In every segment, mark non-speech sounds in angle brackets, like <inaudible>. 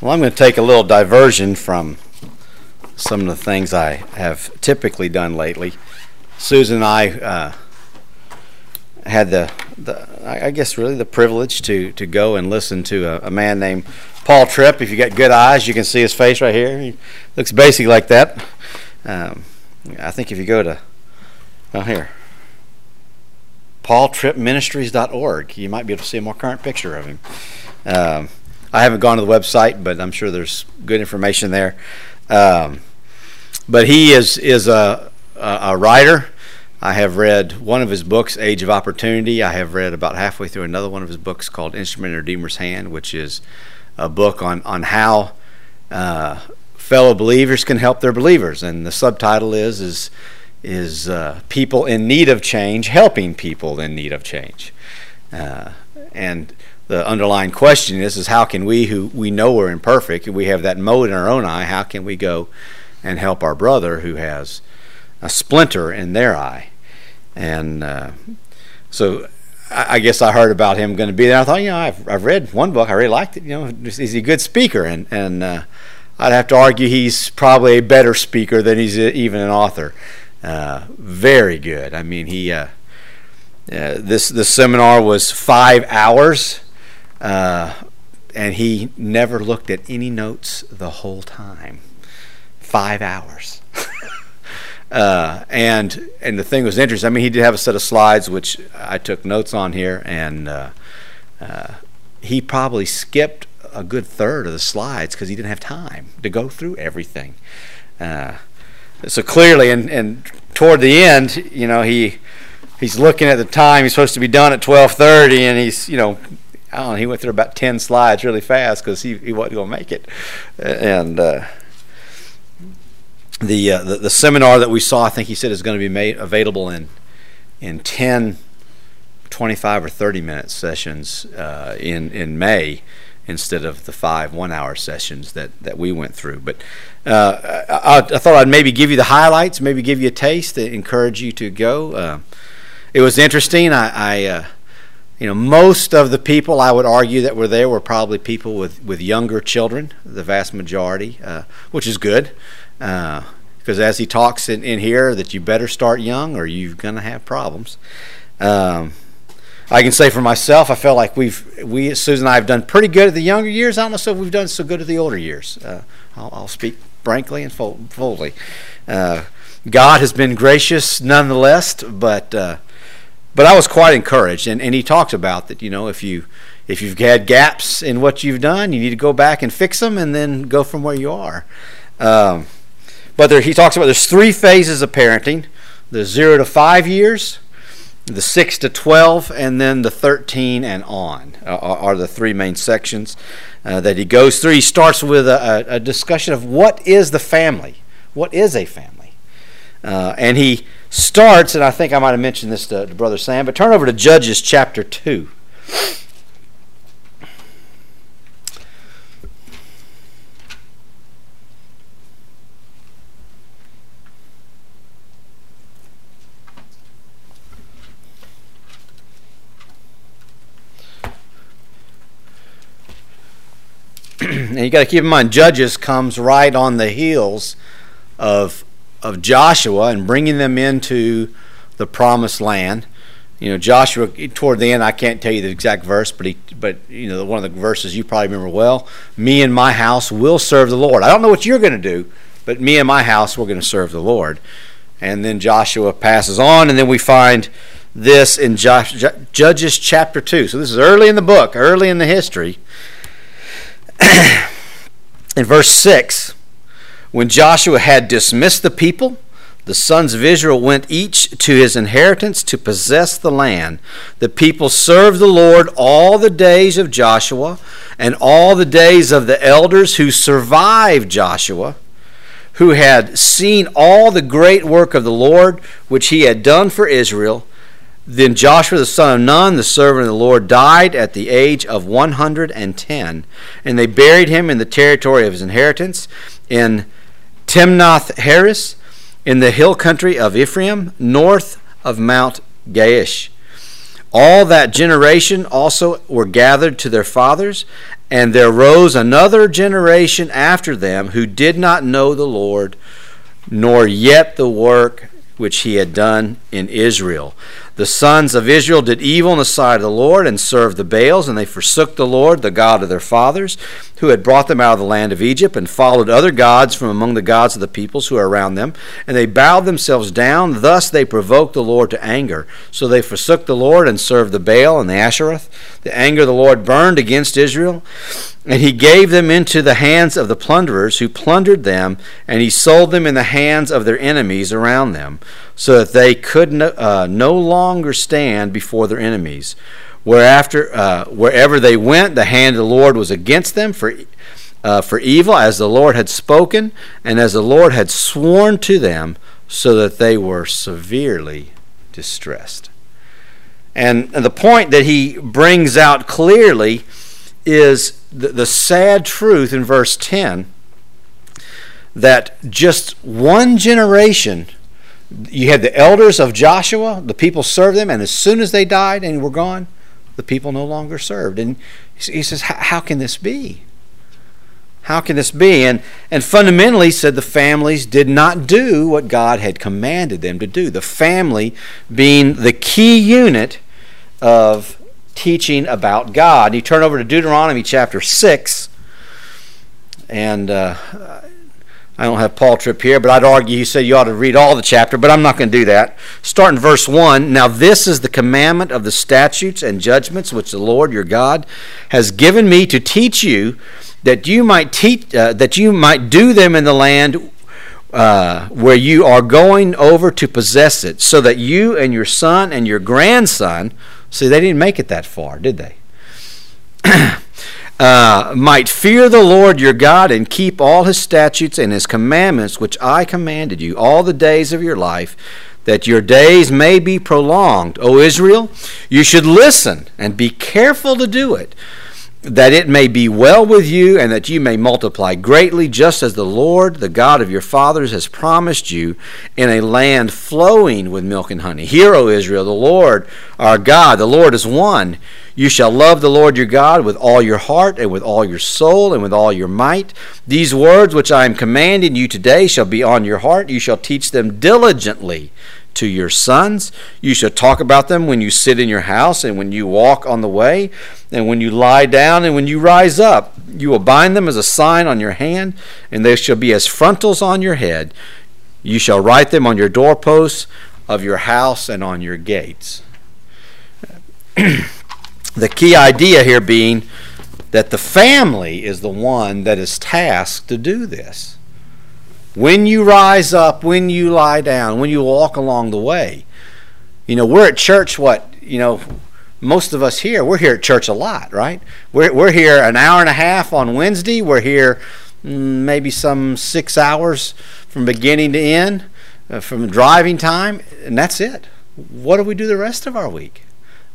Well, I'm going to take a little diversion from some of the things I have typically done lately. Susan and I uh, had the, the, I guess, really the privilege to, to go and listen to a, a, man named Paul Tripp. If you got good eyes, you can see his face right here. He looks basically like that. Um, I think if you go to, oh, here, paultrippministries.org, you might be able to see a more current picture of him. Um, I haven't gone to the website, but I'm sure there's good information there. Um, but he is is a, a, writer. I have read one of his books, Age of Opportunity. I have read about halfway through another one of his books called Instrument in Redeemer's Hand, which is a book on on how uh, fellow believers can help their believers. And the subtitle is is is uh, people in need of change helping people in need of change. Uh, and the underlying question is is how can we who we know we're imperfect we have that mote in our own eye how can we go and help our brother who has a splinter in their eye? And uh, so I, guess I heard about him going to be there I thought you know I've, I've read one book I really liked it you know is he a good speaker and and uh, I'd have to argue he's probably a better speaker than he's even an author. Uh, very good. I mean he uh, uh, this this seminar was five hours uh, and he never looked at any notes the whole time. Five hours. <laughs> uh, and and the thing was interesting. I mean, he did have a set of slides which I took notes on here, and uh, uh he probably skipped a good third of the slides because he didn't have time to go through everything. Uh, so clearly, and, and toward the end, you know, he he's looking at the time. He's supposed to be done at twelve thirty, and he's you know I don't know, he went through about 10 slides really fast because he, he wasn't going to make it. And uh, the, uh, the, the seminar that we saw, I think he said, is going to be made available in, in 10, 25, or 30 minute sessions uh, in, in May instead of the five one hour sessions that, that we went through. But uh, I, I, thought I'd maybe give you the highlights, maybe give you a taste encourage you to go. Uh, it was interesting. I, I uh, you know, most of the people I would argue that were there were probably people with, with younger children, the vast majority, uh, which is good. Because uh, as he talks in, in here, that you better start young or you're going to have problems. Um, I can say for myself, I feel like we've we Susan and I have done pretty good at the younger years. I don't know so if we've done so good at the older years. Uh, I'll, I'll, speak frankly and fully. Uh, God has been gracious nonetheless, but uh, but I was quite encouraged, and, and he talks about that. You know, if you if you've had gaps in what you've done, you need to go back and fix them, and then go from where you are. Um, but there, he talks about there's three phases of parenting: the zero to five years, the six to twelve, and then the thirteen and on uh, are the three main sections uh, that he goes through. He starts with a, a, discussion of what is the family, what is a family, uh, and he starts, and I think I might have mentioned this to, to Brother Sam, but turn over to Judges chapter 2. <clears throat> and you got to keep in mind, Judges comes right on the heels of of Joshua and bringing them into the promised land. You know, Joshua toward the end, I can't tell you the exact verse, but he, but you know, one of the verses you probably remember well. Me and my house will serve the Lord. I don't know what you're going to do, but me and my house we're going to serve the Lord. And then Joshua passes on, and then we find this in Judges chapter two. So this is early in the book, early in the history. <clears throat> in verse six. When Joshua had dismissed the people, the sons of Israel went each to his inheritance to possess the land. The people served the Lord all the days of Joshua and all the days of the elders who survived Joshua, who had seen all the great work of the Lord which he had done for Israel. Then Joshua the son of Nun, the servant of the Lord, died at the age of 110, and they buried him in the territory of his inheritance in Timnath Heres in the hill country of Ephraim, north of Mount Gaash. All that generation also were gathered to their fathers, and there rose another generation after them who did not know the Lord, nor yet the work which he had done in Israel. The sons of Israel did evil in the sight of the Lord and served the Baals, and they forsook the Lord, the God of their fathers, who had brought them out of the land of Egypt, and followed other gods from among the gods of the peoples who are around them. And they bowed themselves down. Thus they provoked the Lord to anger. So they forsook the Lord and served the Baal and the Ashereth. The anger of the Lord burned against Israel. And he gave them into the hands of the plunderers who plundered them, and he sold them in the hands of their enemies around them, so that they could no, uh, no longer stand before their enemies. Whereafter, uh, wherever they went, the hand of the Lord was against them for, uh, for evil, as the Lord had spoken, and as the Lord had sworn to them, so that they were severely distressed. And, and the point that he brings out clearly is the, the sad truth in verse 10 that just one generation you had the elders of Joshua, the people served them, and as soon as they died and were gone, the people no longer served. And he says, How can this be? How can this be? And, and fundamentally, said the families did not do what God had commanded them to do. The family being the key unit of teaching about God. You turn over to Deuteronomy chapter 6, and uh, I don't have Paul Tripp here, but I'd argue he said you ought to read all the chapter, but I'm not going to do that. Start in verse 1. Now, this is the commandment of the statutes and judgments which the Lord your God has given me to teach you, that you might teach, uh, that you might do them in the land uh, where you are going over to possess it, so that you and your son and your grandson See, they didn't make it that far, did they? <clears throat> uh, might fear the Lord your God and keep all his statutes and his commandments, which I commanded you all the days of your life, that your days may be prolonged. O Israel, you should listen and be careful to do it that it may be well with you and that you may multiply greatly, just as the Lord, the God of your fathers, has promised you in a land flowing with milk and honey. Hear, O Israel, the Lord our God, the Lord is one. You shall love the Lord your God with all your heart and with all your soul and with all your might. These words which I am commanding you today shall be on your heart. You shall teach them diligently to your sons. You shall talk about them when you sit in your house and when you walk on the way and when you lie down and when you rise up. You will bind them as a sign on your hand, and they shall be as frontals on your head. You shall write them on your doorposts of your house and on your gates. <clears throat> the key idea here being that the family is the one that is tasked to do this when you rise up, when you lie down, when you walk along the way. You know, we're at church, what, you know, most of us here, we're here at church a lot, right? We're, we're here an hour and a half on Wednesday. We're here mm, maybe some six hours from beginning to end, uh, from driving time, and that's it. What do we do the rest of our week?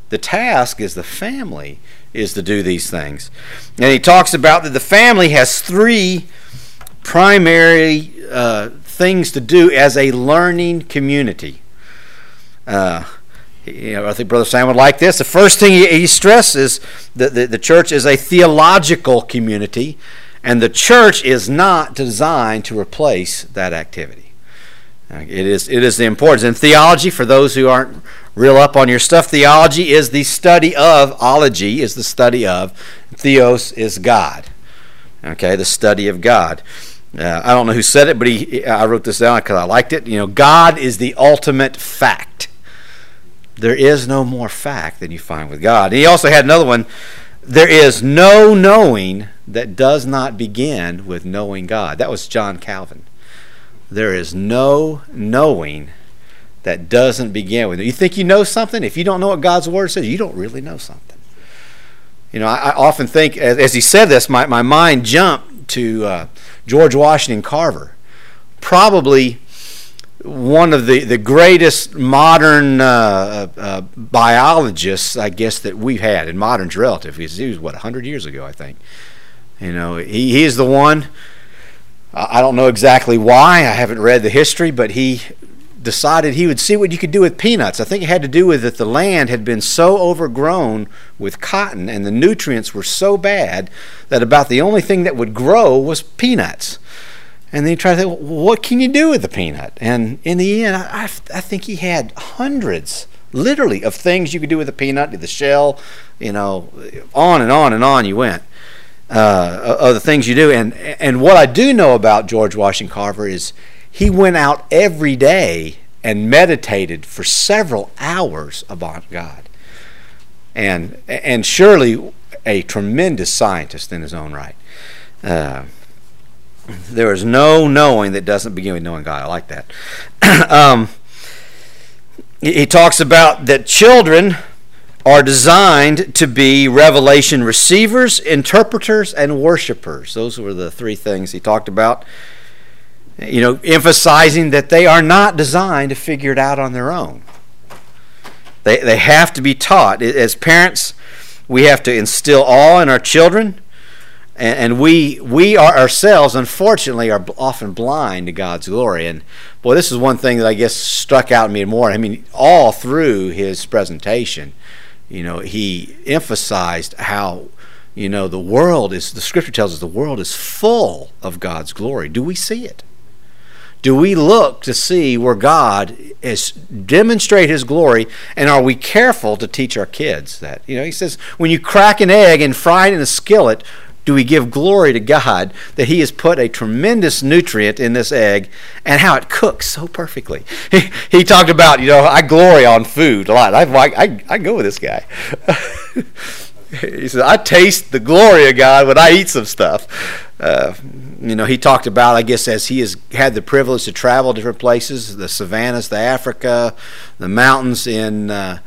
The task is the family is to do these things. And he talks about that the family has three primary uh, things to do as a learning community. Uh, you know, I think Brother Sam would like this. The first thing he, he stresses that the, the church is a theological community, and the church is not designed to replace that activity. Uh, it is, it is the importance. In theology, for those who aren't real up on your stuff, theology is the study of, ology is the study of, theos is God. Okay, the study of God. Uh, I don't know who said it, but he, I wrote this down because I liked it. You know, God is the ultimate fact. There is no more fact than you find with God. he also had another one. There is no knowing that does not begin with knowing God. That was John Calvin. There is no knowing that doesn't begin with it. You think you know something? If you don't know what God's Word says, you don't really know something. You know, I, I often think, as, as, he said this, my, my mind jumped to uh, George Washington Carver, probably one of the, the greatest modern uh, uh, biologists, I guess, that we've had, in modern's relative. He was, what, 100 years ago, I think. You know, he, he is the one. I don't know exactly why. I haven't read the history, but he decided he would see what you could do with peanuts. I think it had to do with that the land had been so overgrown with cotton and the nutrients were so bad that about the only thing that would grow was peanuts. And then he tried to think, well, what can you do with the peanut? And in the end, I, I think he had hundreds, literally, of things you could do with a peanut, the shell, you know, on and on and on you went. Uh, of the things you do. And, and what I do know about George Washington Carver is he went out every day and meditated for several hours about God. And, and surely a tremendous scientist in his own right. Uh, there is no knowing that doesn't begin with knowing God. I like that. <clears throat> um, he talks about that children are designed to be revelation receivers, interpreters, and worshipers. Those were the three things he talked about you know, emphasizing that they are not designed to figure it out on their own. They, they have to be taught. As parents, we have to instill awe in our children, and, and we, we are ourselves, unfortunately, are often blind to God's glory. And boy, this is one thing that I guess stuck out to me more. I mean, all through his presentation, you know, he emphasized how you know the world is the scripture tells us the world is full of God's glory. Do we see it? Do we look to see where God is demonstrate his glory and are we careful to teach our kids that you know he says when you crack an egg and fry it in a skillet do we give glory to God that He has put a tremendous nutrient in this egg and how it cooks so perfectly? <laughs> He, he talked about, you know, I glory on food a lot. I, I, I go with this guy. <laughs> he said, I taste the glory of God when I eat some stuff. Uh, you know, he talked about, I guess, as he has had the privilege to travel different places, the savannas, the Africa, the mountains in uh,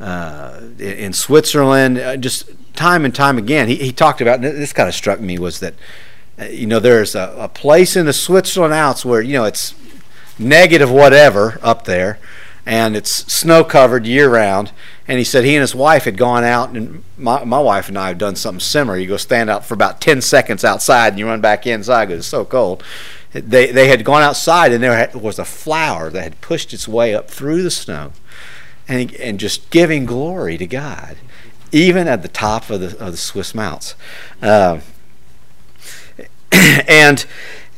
uh, in Switzerland, uh, just time and time again. He, he talked about, this kind of struck me, was that, uh, you know, there's a, a place in the Switzerland Alps where, you know, it's negative whatever up there, and it's snow covered year round. And he said he and his wife had gone out, and my, my wife and I have done something similar. You go stand out for about 10 seconds outside, and you run back inside because it's so cold. They, they had gone outside, and there was a flower that had pushed its way up through the snow and, and just giving glory to God, even at the top of the, of the Swiss mountains. Uh, <coughs> and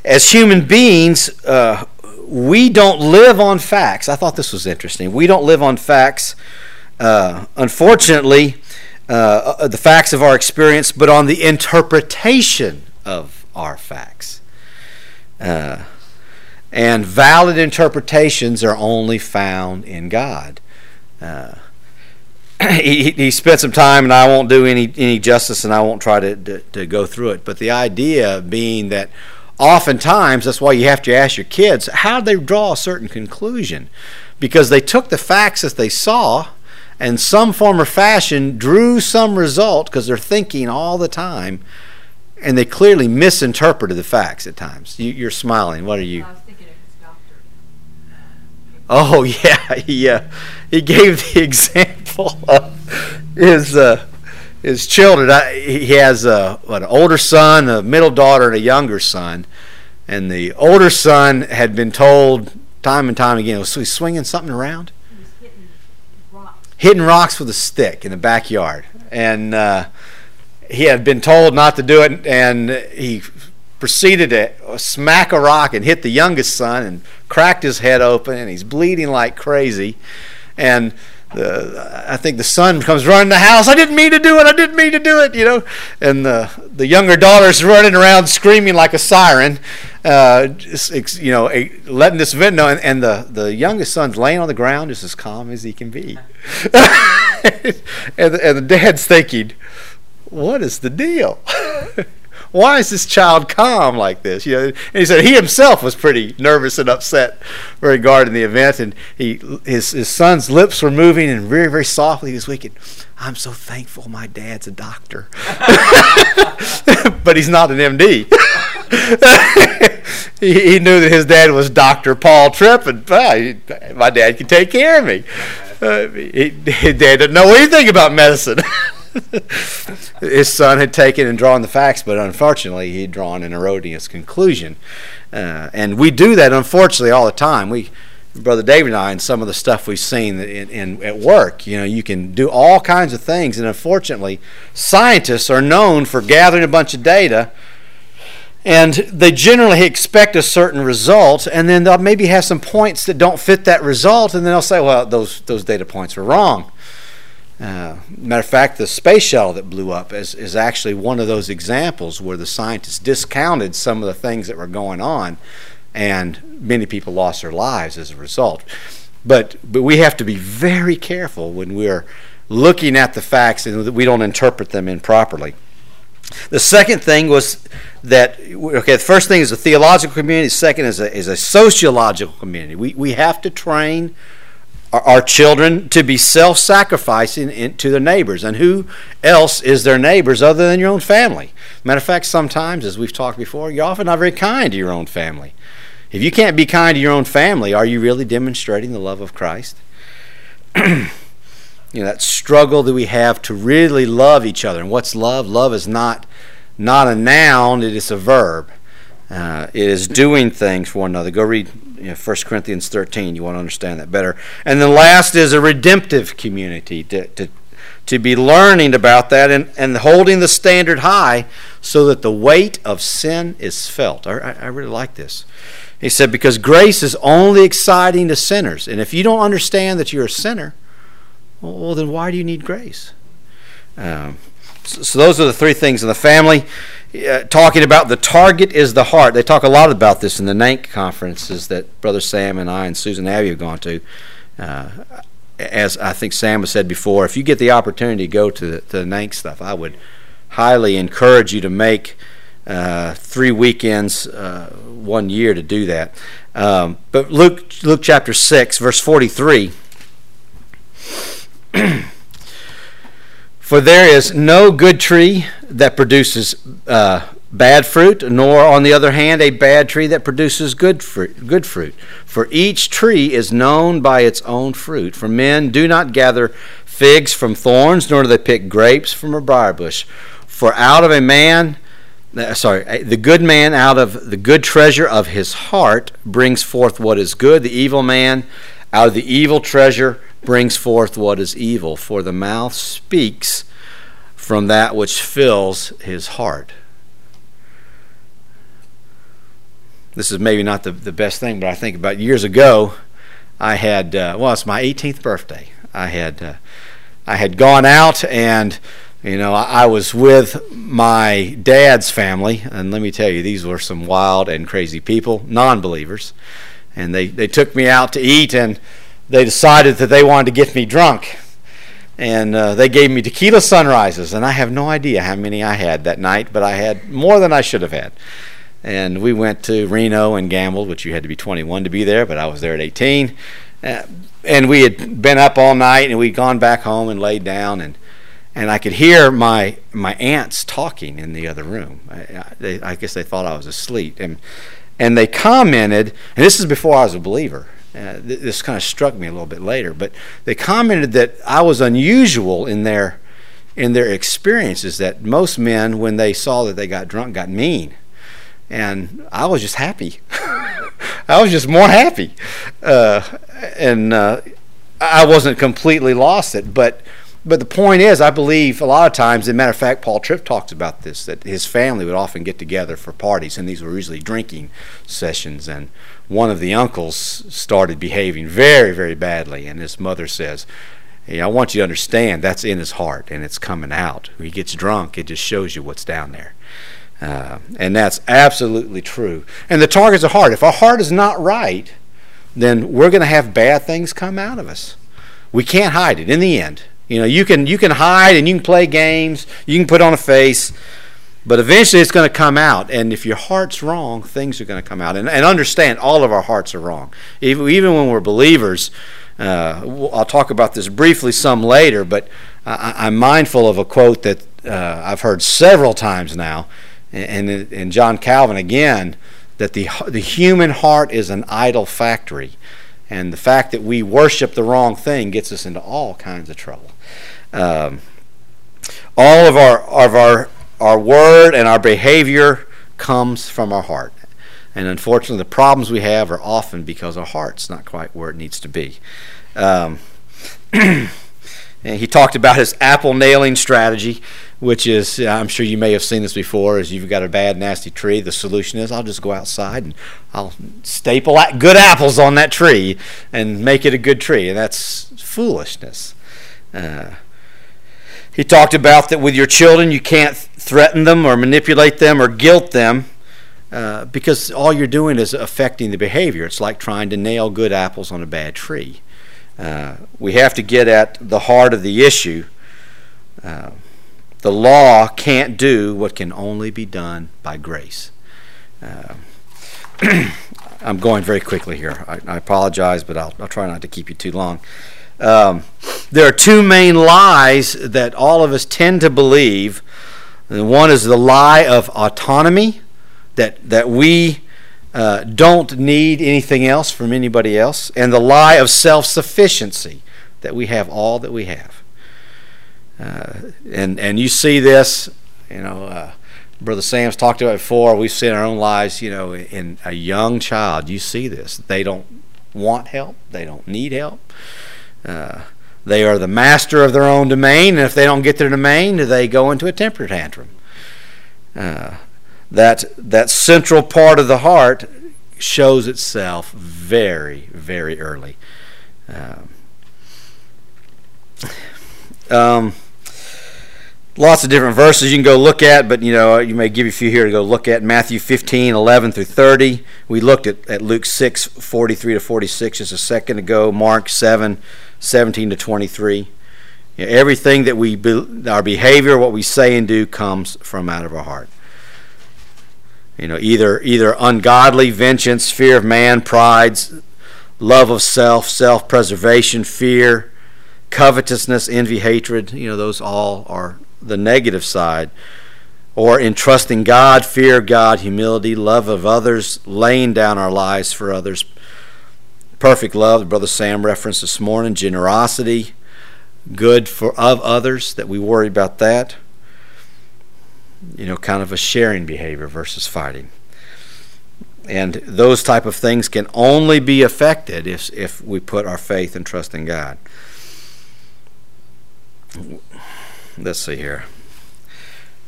as human beings, uh, we don't live on facts. I thought this was interesting. We don't live on facts, uh, unfortunately, uh, uh, the facts of our experience, but on the interpretation of our facts. Uh, and valid interpretations are only found in God. Uh, <clears throat> he, he spent some time, and I won't do any, any justice, and I won't try to, to, to go through it. But the idea being that oftentimes that's why you have to ask your kids how did they draw a certain conclusion because they took the facts that they saw and some form or fashion drew some result because they're thinking all the time and they clearly misinterpreted the facts at times you, are smiling what are you oh <laughs> yeah yeah he gave the <laughs> example of his uh, his children. I, he has a, what, an older son, a middle daughter, and a younger son. And the older son had been told time and time again, was he swinging something around? Hitting rocks. with a stick in the backyard. And uh, he had been told not to do it, and he proceeded to smack a rock and hit the youngest son and cracked his head open, and he's bleeding like crazy. And the, I think the son comes running the house. I didn't mean to do it. I didn't mean to do it. You know, and the the younger daughter's running around screaming like a siren, uh, you know, letting this vent know. And, and, the the youngest son's laying on the ground, just as calm as he can be. <laughs> and, and the dad's thinking, "What is the deal?" <laughs> why is this child calm like this? You know, and he said he himself was pretty nervous and upset regarding the event, and he his his son's lips were moving and very very softly he was speaking. I'm so thankful my dad's a doctor, <laughs> but he's not an MD. <laughs> he, he, knew that his dad was Doctor Paul Tripp, and my dad can take care of me. Uh, he, dad didn't know anything about medicine. <laughs> his son had taken and drawn the facts, but unfortunately, he'd drawn an erroneous conclusion. Uh, and we do that, unfortunately, all the time. We Brother David and I and some of the stuff we've seen in, in, at work. You know, you can do all kinds of things, and unfortunately, scientists are known for gathering a bunch of data, and they generally expect a certain result, and then they'll maybe have some points that don't fit that result, and then they'll say, "Well, those those data points are wrong." Uh, matter of fact, the space shuttle that blew up is, is actually one of those examples where the scientists discounted some of the things that were going on and many people lost their lives as a result. But but we have to be very careful when we're looking at the facts and we don't interpret them improperly. The second thing was that okay, the first thing is a theological community. The second is a is a sociological community. We we have to train our, our children to be self-sacrificing to their neighbors, and who else is their neighbors other than your own family? Matter of fact, sometimes, as we've talked before, you're often not very kind to your own family. If you can't be kind to your own family, are you really demonstrating the love of Christ? <clears throat> you know, that struggle that we have to really love each other. And what's love? Love is not not a noun, it is a verb. Uh, it is doing things for one another. Go read you know, 1 Corinthians 13. You want to understand that better. And the last is a redemptive community to, to, to be learning about that and, and holding the standard high so that the weight of sin is felt. I, I really like this. He said, because grace is only exciting to sinners. And if you don't understand that you're a sinner, well, then why do you need grace? Um, so, so, those are the three things in the family. Uh, talking about the target is the heart. They talk a lot about this in the NANC conferences that Brother Sam and I and Susan Abbey have gone to. Uh, as I think Sam has said before, if you get the opportunity to go to the, the NANC stuff, I would highly encourage you to make uh, three weekends, uh, one year to do that. Um, but Luke, Luke chapter 6, verse 43. <clears throat> For there is no good tree that produces uh, bad fruit, nor, on the other hand, a bad tree that produces good fruit, good fruit. For each tree is known by its own fruit. For men do not gather figs from thorns, nor do they pick grapes from a briar bush. For out of a man uh, sorry, the good man out of the good treasure of his heart brings forth what is good. The evil man out of the evil treasure brings forth what is evil. For the mouth speaks from that which fills his heart. This is maybe not the, the best thing, but I think about years ago, I had, uh, well, it's my 18th birthday. I had, uh, I had gone out and you know, I, was with my dad's family, and let me tell you, these were some wild and crazy people, non believers. And they, they took me out to eat, and they decided that they wanted to get me drunk. And uh, they gave me tequila sunrises, and I have no idea how many I had that night, but I had more than I should have had. And we went to Reno and gambled, which you had to be 21 to be there, but I was there at 18. Uh, and we had been up all night, and we'd gone back home and laid down, and and I could hear my my aunts talking in the other room. I, they, I, guess they thought I was asleep, and and they commented. And this is before I was a believer. Uh, th- this kind of struck me a little bit later, but they commented that I was unusual in their in their experiences. That most men, when they saw that they got drunk, got mean, and I was just happy. <laughs> I was just more happy, uh, and uh, I wasn't completely lost it, but but the point is, I believe a lot of times, as a matter of fact, Paul Tripp talks about this, that his family would often get together for parties, and these were usually drinking sessions. And one of the uncles started behaving very, very badly, and his mother says, hey, I want you to understand that's in his heart, and it's coming out. When he gets drunk, it just shows you what's down there. Uh, and that's absolutely true. And the target's a heart. If our heart is not right, then we're going to have bad things come out of us. We can't hide it in the end. You know, you can you can hide and you can play games, you can put on a face, but eventually it's going to come out. And if your heart's wrong, things are going to come out. And, and understand, all of our hearts are wrong. Even, even when we're believers, uh, I'll talk about this briefly some later, but I, am mindful of a quote that uh, I've heard several times now, and in John Calvin again, that the, the human heart is an idol factory. And the fact that we worship the wrong thing gets us into all kinds of trouble. Um, all of our of our our word and our behavior comes from our heart. And unfortunately, the problems we have are often because our heart's not quite where it needs to be. Um, <clears throat> and he talked about his apple nailing strategy, which is, I'm sure you may have seen this before, is you've got a bad, nasty tree. The solution is I'll just go outside and I'll staple good apples on that tree and make it a good tree. And that's foolishness. Uh, he talked about that with your children, you can't threaten them or manipulate them or guilt them uh, because all you're doing is affecting the behavior. It's like trying to nail good apples on a bad tree. Uh, we have to get at the heart of the issue. Uh, the law can't do what can only be done by grace. Uh, <clears throat> I'm going very quickly here. I, I apologize, but I'll, I'll, try not to keep you too long. Um, there are two main lies that all of us tend to believe. one is the lie of autonomy, that, that we uh, don't need anything else from anybody else, and the lie of self sufficiency, that we have all that we have. Uh, and, and you see this, you know, uh, Brother Sam's talked about it before. We've seen our own lives, you know, in a young child. You see this. They don't want help, they don't need help. Uh, they are the master of their own domain, and if they don't get their domain, they go into a temper tantrum. Uh, that that central part of the heart shows itself very, very early. Um, um, lots of different verses you can go look at, but you know you may give you a few here to go look at. Matthew 15, 11 through 30. We looked at, at Luke 6, 43 to 46 just a second ago. Mark 7, 17 to 23. You know, everything that we, our behavior, what we say and do, comes from out of our heart. You know, either either ungodly vengeance, fear of man, pride, love of self, self-preservation, fear, covetousness, envy, hatred. You know, those all are the negative side. Or in trusting God, fear of God, humility, love of others, laying down our lives for others. Perfect love, Brother Sam referenced this morning, generosity, good for of others, that we worry about that you know, kind of a sharing behavior versus fighting. And those type of things can only be affected if, if we put our faith and trust in God. Let's see here.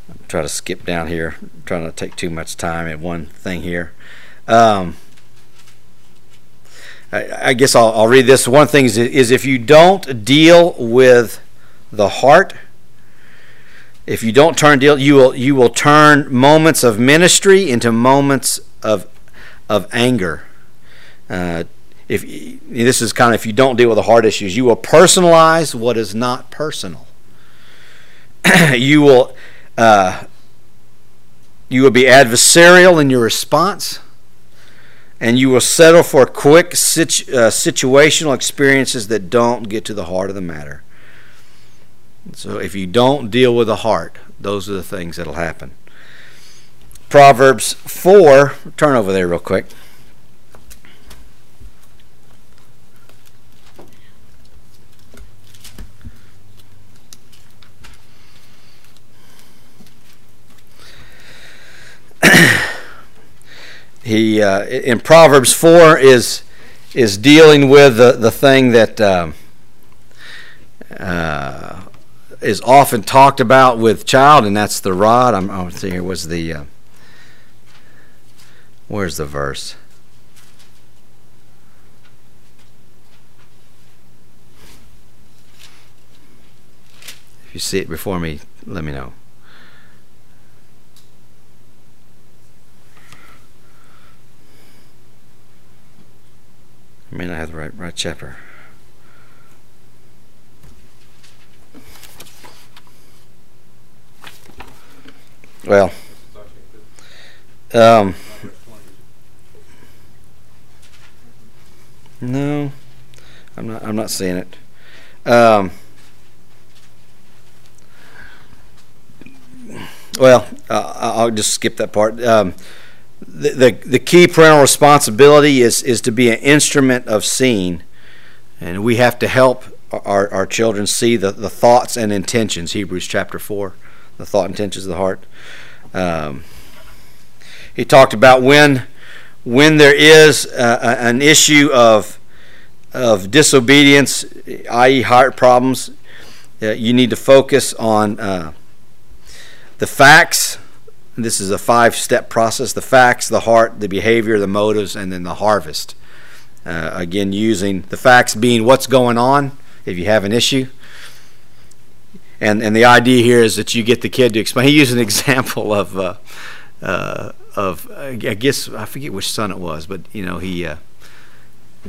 I'm trying to skip down here, I'm trying to take too much time at one thing here. Um, I, I, guess I'll, I'll read this. One thing is, is if you don't deal with the heart, if you don't turn deal, you will you will turn moments of ministry into moments of of anger. Uh, if this is kind of if you don't deal with the heart issues, you will personalize what is not personal. <clears throat> you will uh, you will be adversarial in your response, and you will settle for quick situ- uh, situational experiences that don't get to the heart of the matter. So if you don't deal with the heart, those are the things that'll happen. Proverbs 4, turn over there real quick. <clears throat> he uh, in Proverbs 4 is is dealing with the, the thing that um, uh, is often talked about with child, and that's the rod. I'm, I'm see here was the uh, where's the verse? If you see it before me, let me know. I may not have the right right chapter. Well, um, no, I'm not. I'm not seeing it. Um, well, uh, I'll just skip that part. Um, the, the key parental responsibility is is to be an instrument of seeing, and we have to help our, our children see the, the thoughts and intentions. Hebrews chapter four, the thought intentions of the heart. Um, he talked about when when there is an issue of of disobedience, i.e., heart problems, uh, you need to focus on uh, the facts. This is a five step process the facts, the heart, the behavior, the motives, and then the harvest. Uh, again, using the facts being what's going on if you have an issue. And, and the idea here is that you get the kid to explain. <laughs> He used an example of, uh, uh, of I guess, I forget which son it was, but, you know, he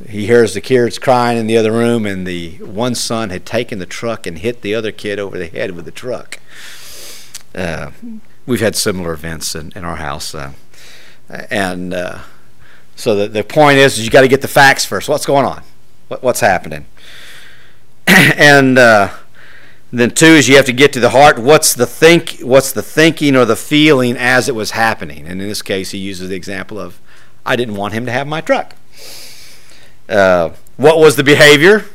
he hears the kids crying in the other room, and the one son had taken the truck and hit the other kid over the head with the truck. Uh, we've had similar events in, in our house, uh, and uh, so the, the point is, is you got to get the facts first. What's going on? What, what's happening? <clears throat> and uh, then two is you have to get to the heart. What's the think? What's the thinking or the feeling as it was happening? And in this case, he uses the example of, "I didn't want him to have my truck." Uh, what was the behavior?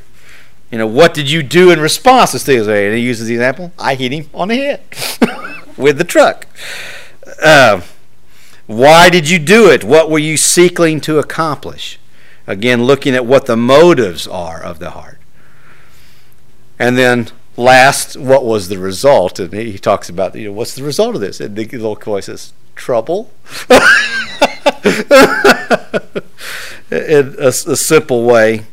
You know, what did you do in response to things? And he uses the example I hit him on the head <laughs> with the truck. Uh, why did you do it? What were you seeking to accomplish? Again, looking at what the motives are of the heart. And then last, what was the result? And he talks about, you know, what's the result of this? And the little boy says, trouble. <laughs> in a, a simple way.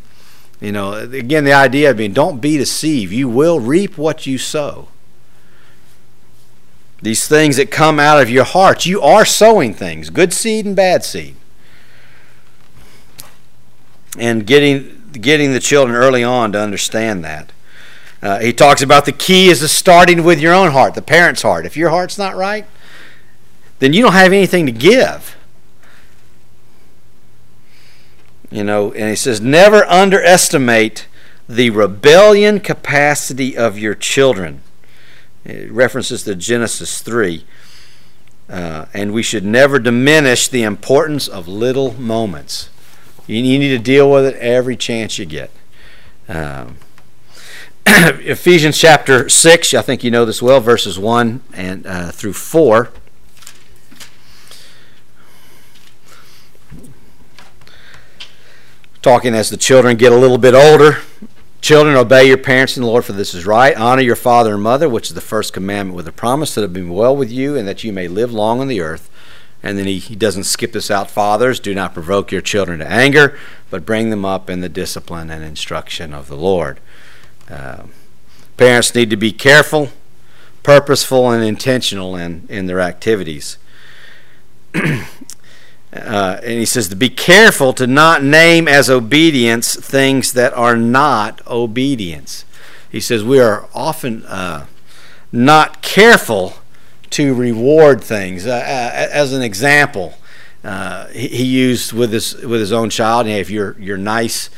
You know, again, the idea being don't be deceived. You will reap what you sow. These things that come out of your heart, you are sowing things, good seed and bad seed. And getting getting the children early on to understand that. Uh, he talks about the key is starting with your own heart, the parent's heart. If your heart's not right, then you don't have anything to give. You know, and he says, never underestimate the rebellion capacity of your children. It references to Genesis 3. Uh, and we should never diminish the importance of little moments. You, need to deal with it every chance you get. Um, <coughs> Ephesians chapter 6, I think you know this well, verses 1 and uh, through 4. talking as the children get a little bit older. Children, obey your parents in the Lord, for this is right. Honor your father and mother, which is the first commandment, with a promise that it will be well with you and that you may live long on the earth. And then he, he doesn't skip this out. Fathers, do not provoke your children to anger, but bring them up in the discipline and instruction of the Lord. Uh, parents need to be careful, purposeful, and intentional in, in their activities. <clears throat> Uh, and he says to be careful to not name as obedience things that are not obedience. He says we are often uh, not careful to reward things. Uh, uh as an example, uh, he, he, used with his with his own child. Hey, if you're you're nice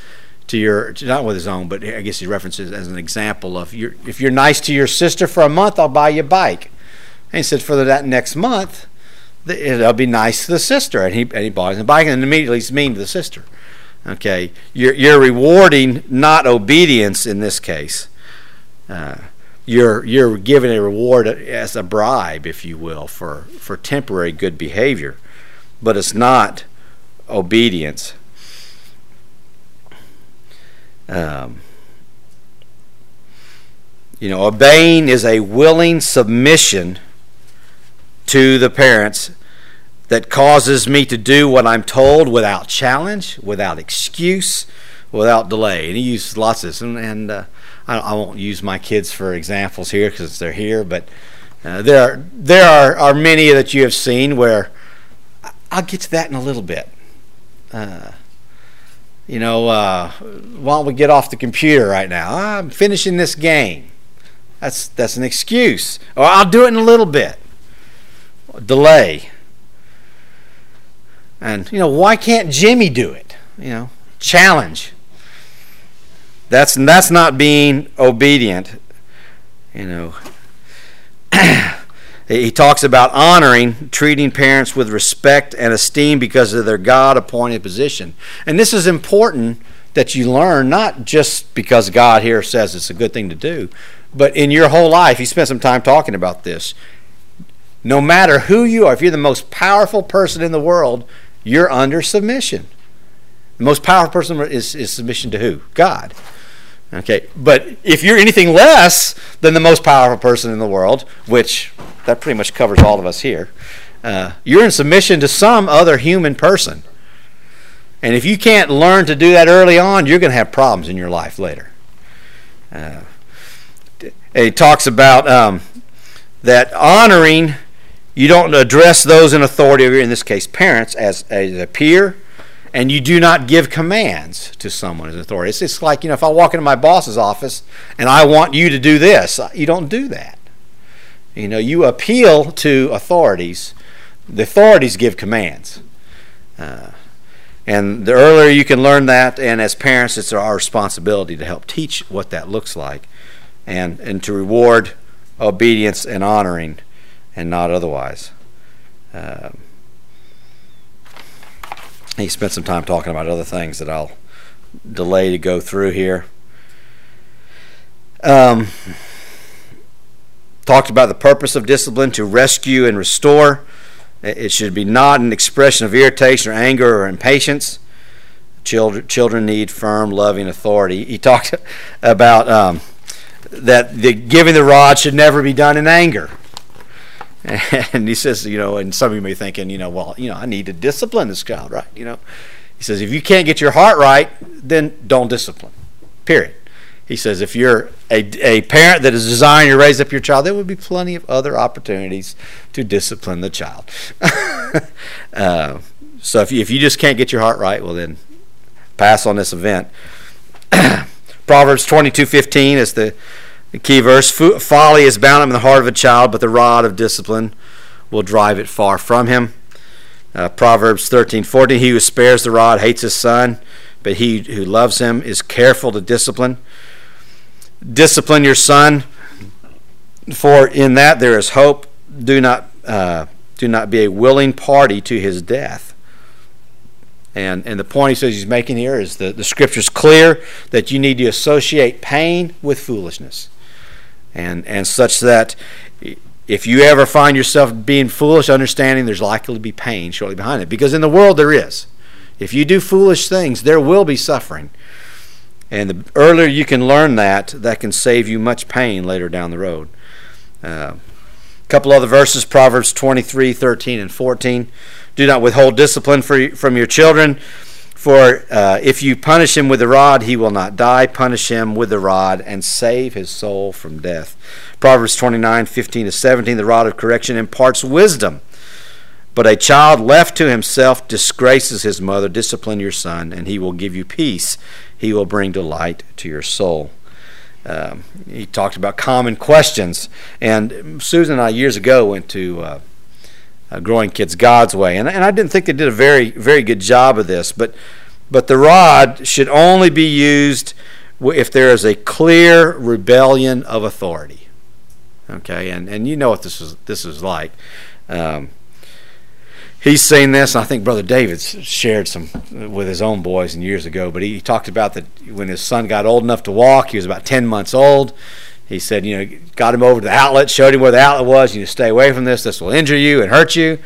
to your not with his own, but I guess he references as an example of your, if you're nice to your sister for a month, I'll buy you a bike. And he said for that next month it'll be nice to the sister. And he, and he buys a bike and immediately he's mean to the sister. Okay, you're, you're rewarding not obedience in this case. Uh, you're, you're giving a reward as a bribe, if you will, for, for temporary good behavior. But it's not obedience. Um, you know, obeying is a willing submission to the parents that causes me to do what I'm told without challenge, without excuse, without delay. And he uses lots of this, and, and uh, I, I, won't use my kids for examples here because they're here, but uh, there are there are, are many that you have seen where I'll get to that in a little bit. Uh, you know, uh, why don't we get off the computer right now? I'm finishing this game. That's that's an excuse. Or I'll do it in a little bit delay. And, you know, why can't Jimmy do it? You know, challenge. That's, that's not being obedient. You know, <clears throat> he talks about honoring, treating parents with respect and esteem because of their God appointed position. And this is important that you learn, not just because God here says it's a good thing to do, but in your whole life. He spent some time talking about this no matter who you are, if you're the most powerful person in the world, you're under submission. The most powerful person is, is submission to who? God. Okay, but if you're anything less than the most powerful person in the world, which that pretty much covers all of us here, uh, you're in submission to some other human person. And if you can't learn to do that early on, you're going to have problems in your life later. Uh, he talks about um, that honoring, you don't address those in authority, in this case parents, as, as a peer and you do not give commands to someone as authority. It's just like, you know, if I walk into my boss's office and I want you to do this, you don't do that. You know, you appeal to authorities. The authorities give commands. Uh, and the earlier you can learn that, and as parents, it's our responsibility to help teach what that looks like and, and to reward obedience and honoring and not otherwise. Uh, he spent some time talking about other things that I'll delay to go through here. Um, talked about the purpose of discipline to rescue and restore. It should be not an expression of irritation or anger or impatience. Children, children need firm, loving authority. He talked <laughs> about um, that the giving the rod should never be done in anger. <laughs> And he says, you know, and some of you may be thinking, you know, well, you know, I need to discipline this child, right? You know, he says, if you can't get your heart right, then don't discipline. Period. He says, if you're a, a parent that is desiring to raise up your child, there would be plenty of other opportunities to discipline the child. <laughs> uh, so if you, if you just can't get your heart right, well, then pass on this event. <clears throat> Proverbs 22:15 is the the key verse Folly is bound up in the heart of a child, but the rod of discipline will drive it far from him. Uh, Proverbs 13 14 He who spares the rod hates his son, but he who loves him is careful to discipline. Discipline your son, for in that there is hope. Do not, uh, do not be a willing party to his death. And, and the point he says he's making here is that the scripture's clear that you need to associate pain with foolishness and and such that if you ever find yourself being foolish, understanding there's likely to be pain shortly behind it. Because in the world there is. If you do foolish things, there will be suffering. And the earlier you can learn that, that can save you much pain later down the road. A uh, couple other verses Proverbs 23, 13, and 14. Do not withhold discipline for, from your children for uh, if you punish him with the rod, he will not die. Punish him with the rod and save his soul from death. Proverbs 29 15 to 17. The rod of correction imparts wisdom. But a child left to himself disgraces his mother. Discipline your son, and he will give you peace. He will bring delight to your soul. Um, he talked about common questions. And Susan and I, years ago, went to. Uh, uh, growing kids God's way. And, and I didn't think they did a very, very good job of this, but, but the rod should only be used if there is a clear rebellion of authority. Okay, and, and you know what this is, this is like. Um, he's seen this. And I think Brother David shared some with his own boys years ago. But he, talked about that when his son got old enough to walk, he was about ten months old he said, you know, got him over to the outlet, showed him where the outlet was. You stay away from this. This will injure you and hurt you.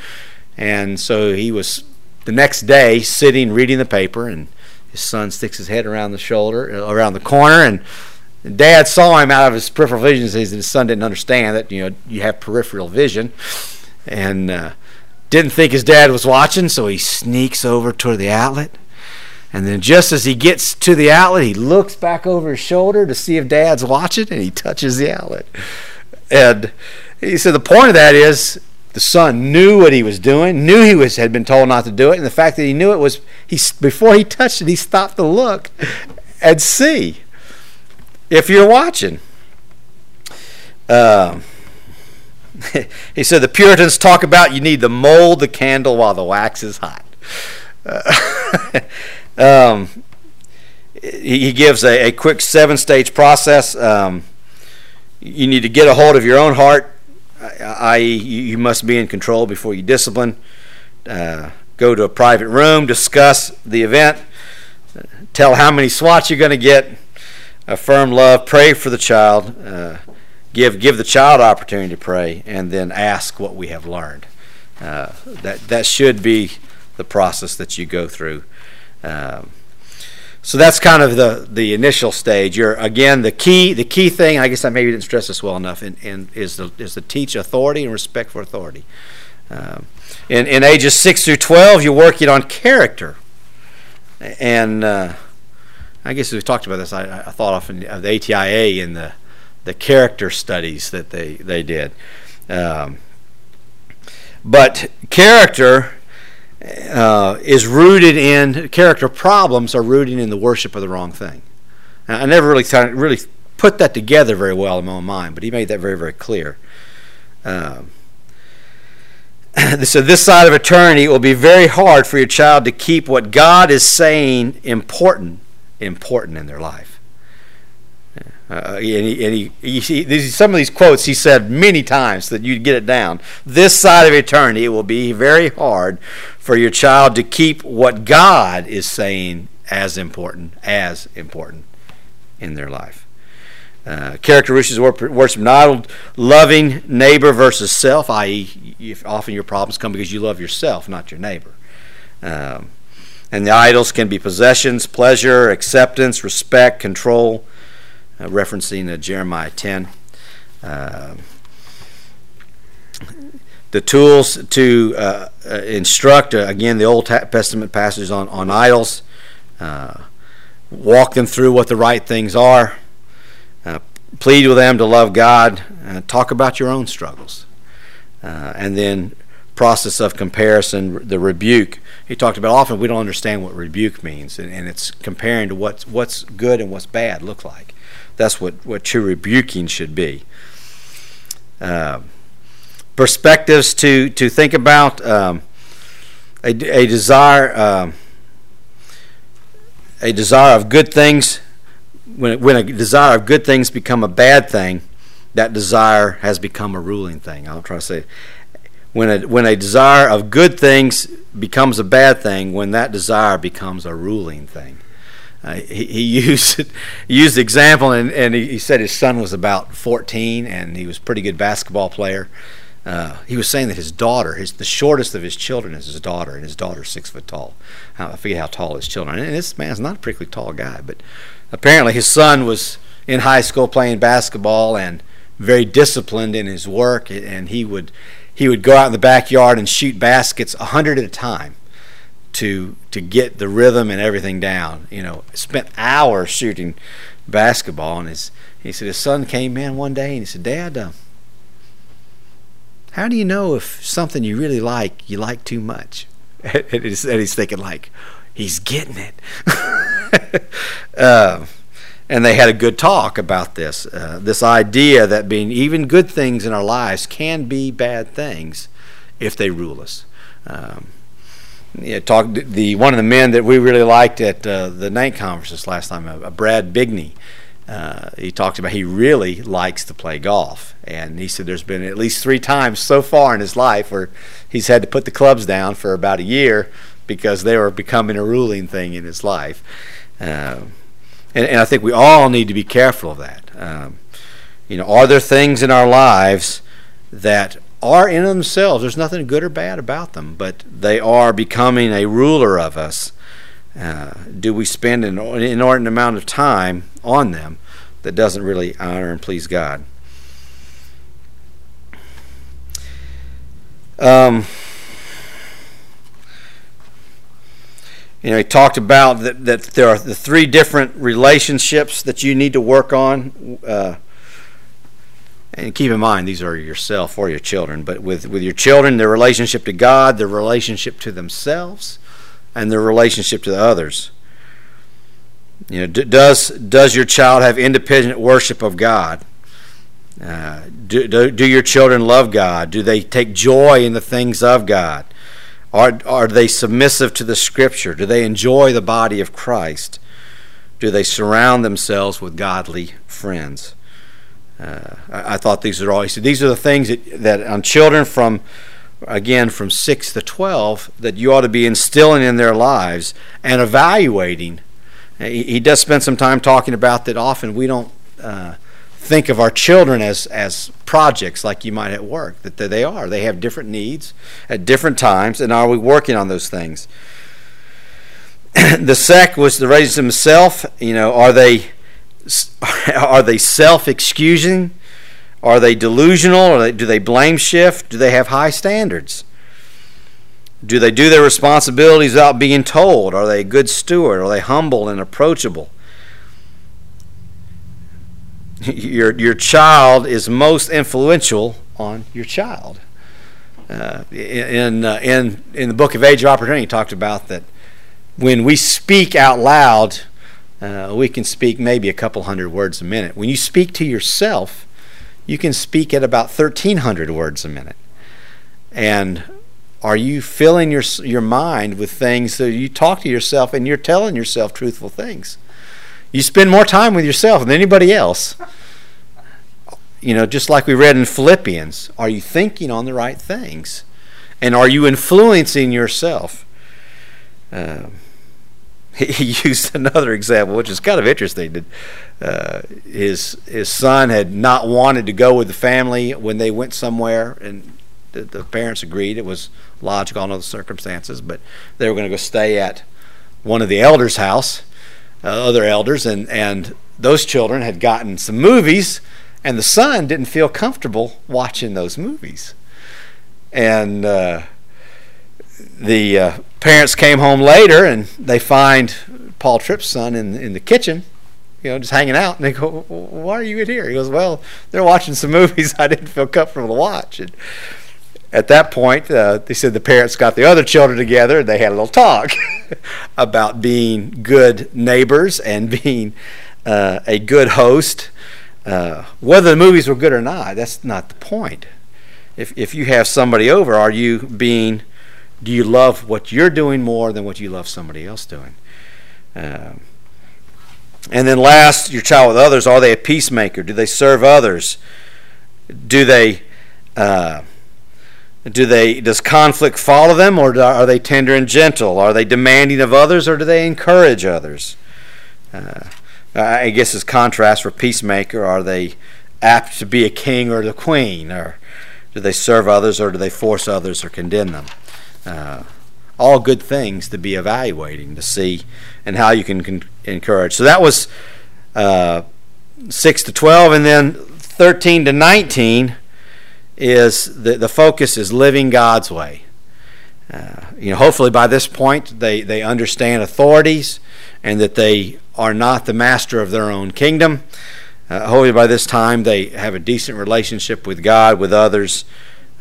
And so he was the next day sitting reading the paper, and his son sticks his head around the shoulder, uh, around the corner, and Dad saw him out of his peripheral vision. Says his son didn't understand that you know you have peripheral vision, and uh, didn't think his dad was watching, so he sneaks over toward the outlet and then just as he gets to the outlet, he looks back over his shoulder to see if dad's watching and he touches the outlet. And he said the point of that is the son knew what he was doing, knew he was had been told not to do it, and the fact that he knew it was he before he touched it, he stopped to look and see if you're watching. Uh, <laughs> he said the Puritans talk about you need to mold the candle while the wax is hot. Uh, <laughs> Um, he gives a, a quick seven stage process. Um, you need to get a hold of your own heart, i.e., you must be in control before you discipline. Uh, go to a private room, discuss the event, tell how many swats you're going to get, affirm love, pray for the child, uh, give give the child opportunity to pray, and then ask what we have learned. Uh, that that should be the process that you go through. Um, so that's kind of the, the initial stage. You're again the key the key thing. I guess I maybe didn't stress this well enough. And in, is the is to teach authority and respect for authority. Um, in in ages six through twelve, you're working on character, and uh, I guess we talked about this. I, I thought often of the ATIA and the the character studies that they they did. Um, but character uh, is rooted in character problems are rooted in the worship of the wrong thing. I never really really put that together very well in my own mind, but he made that very very clear. Um, <laughs> so this side of eternity, it will be very hard for your child to keep what God is saying important important in their life. Uh, and he, and he, he, he, some of these quotes he said many times that you'd get it down. This side of eternity, it will be very hard for your child to keep what God is saying as important, as important in their life. Uh, characteristics of worship not loving neighbor versus self, i.e., often your problems come because you love yourself, not your neighbor. Um, and the idols can be possessions, pleasure, acceptance, respect, control uh, referencing uh, Jeremiah 10. Uh, the tools to uh, uh, instruct, again, the Old Testament passages on, on idols, walk them through what the right things are, plead with them to love God, talk about your own struggles, and then process of comparison, the rebuke. He talked about often we don't understand what rebuke means, and, and it's comparing to what's what's good and what's bad look like. That's what, what true rebuking should be. Uh, perspectives to, to think about um, a, a desire um, a desire of good things. When, when a desire of good things become a bad thing that desire has become a ruling thing. I'll try to say when a, when a desire of good things becomes a bad thing when that desire becomes a ruling thing uh, he, he, <laughs> used used the example, and, and he, he, said his son was about 14, and he was a pretty good basketball player. Uh, he was saying that his daughter, his the shortest of his children, is his daughter, and his daughter's six foot tall. I forget how tall his children. And this man's not a particularly tall guy, but apparently his son was in high school playing basketball and very disciplined in his work, and he would he would go out in the backyard and shoot baskets a hundred at a time to to get the rhythm and everything down. You know, spent hours shooting basketball, and his he said his son came in one day and he said, "Dad, uh, how do you know if something you really like you like too much?" <laughs> and, he's, thinking like, "He's getting it." uh, <laughs> and they had a good talk about this uh, this idea that being even good things in our lives can be bad things if they rule us. Um, yeah, talked the one of the men that we really liked at uh, the night conferences last time, uh, Brad Bigney. Uh, he talked about he really likes to play golf, and he said there's been at least three times so far in his life where he's had to put the clubs down for about a year because they were becoming a ruling thing in his life. Um, and, and, I think we all need to be careful of that. Um, you know, are there things in our lives that are in themselves. There's nothing good or bad about them, but they are becoming a ruler of us. Uh, do we spend an inordinate amount of time on them that doesn't really honor and please God? Um, you know, he talked about that, that there are the three different relationships that you need to work on. Uh, and keep in mind these are yourself or your children but with, with your children their relationship to god their relationship to themselves and their relationship to the others. You know d- does does your child have independent worship of god? Uh, do, do, do your children love god? Do they take joy in the things of god? Are, are they submissive to the scripture? Do they enjoy the body of christ? Do they surround themselves with godly friends uh, I, I, thought these are all. He said these are the things that, that on children from again from six to twelve that you ought to be instilling in their lives and evaluating. He, he does spend some time talking about that. Often we don't uh, think of our children as, as projects like you might at work, that they are. They have different needs at different times, and are we working on those things? <clears throat> the sec was to raise himself. You know, are they <laughs> are they self excusing? Are they delusional? They, do they blame shift? Do they have high standards? Do they do their responsibilities without being told? Are they a good steward? Are they humble and approachable? <laughs> Your, your child is most influential on your child. Uh, in, uh, in, in the book of Age of Opportunity, talked about that when we speak out loud, uh, we can speak maybe a couple hundred words a minute. When you speak to yourself, you can speak at about 1,300 words a minute. And are you filling your, your mind with things so you talk to yourself and you're telling yourself truthful things? You spend more time with yourself than anybody else. You know, just like we read in Philippians, are you thinking on the right things? And are you influencing yourself? Uh, he <laughs> used another example, which is kind of interesting. That uh, his his son had not wanted to go with the family when they went somewhere, and the, the parents agreed. It was logical under the circumstances, but they were going to go stay at one of the elders' house, uh, other elders, and and those children had gotten some movies, and the son didn't feel comfortable watching those movies, and uh, the uh, parents came home later and they find Paul Tripp's son in in the kitchen, you know, just hanging out. And they go, "Why are you in here?" He goes, "Well, they're watching some <laughs> movies I didn't feel comfortable to watch." And at that point, uh, they said the parents got the other children together and they had a little talk <laughs> about being good neighbors and <laughs> being uh, a good host. Uh, whether the movies were good or not, that's not the point. If if you have somebody over, are you being do you love what you're doing more than what you love somebody else doing? Um, and then last, your child with others, are they a peacemaker? Do they serve others? Do they uh, do they does conflict follow them or are they tender and gentle? Are they demanding of others or do they encourage others? Uh, I guess as contrast for peacemaker, are they apt to be a king or the queen or do they serve others or do they force others or condemn them? Uh, all good things to be evaluating to see and how you can con- encourage. So that was uh, 6 to 12, and then 13 to 19 is the, the focus is living God's way. Uh, you know, hopefully by this point they, they understand authorities and that they are not the master of their own kingdom. Uh, hopefully by this time they have a decent relationship with God, with others.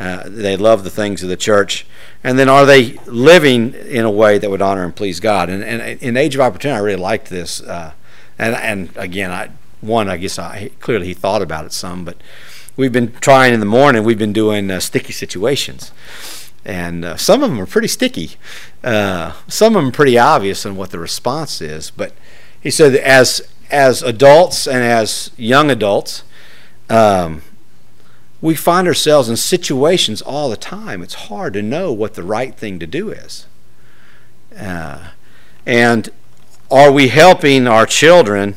Uh, they love the things of the church and then are they living in a way that would honor and please God? And, and in Age of Opportunity, I really liked this. Uh, and and again, I one, I guess I clearly he thought about it some, but we've been trying in the morning. We've been doing uh, sticky situations, and uh, some of them are pretty sticky. Uh, some of them pretty obvious in what the response is. But he said as as adults and as young adults. Um, we find ourselves in situations all the time. It's hard to know what the right thing to do is. Uh, and are we helping our children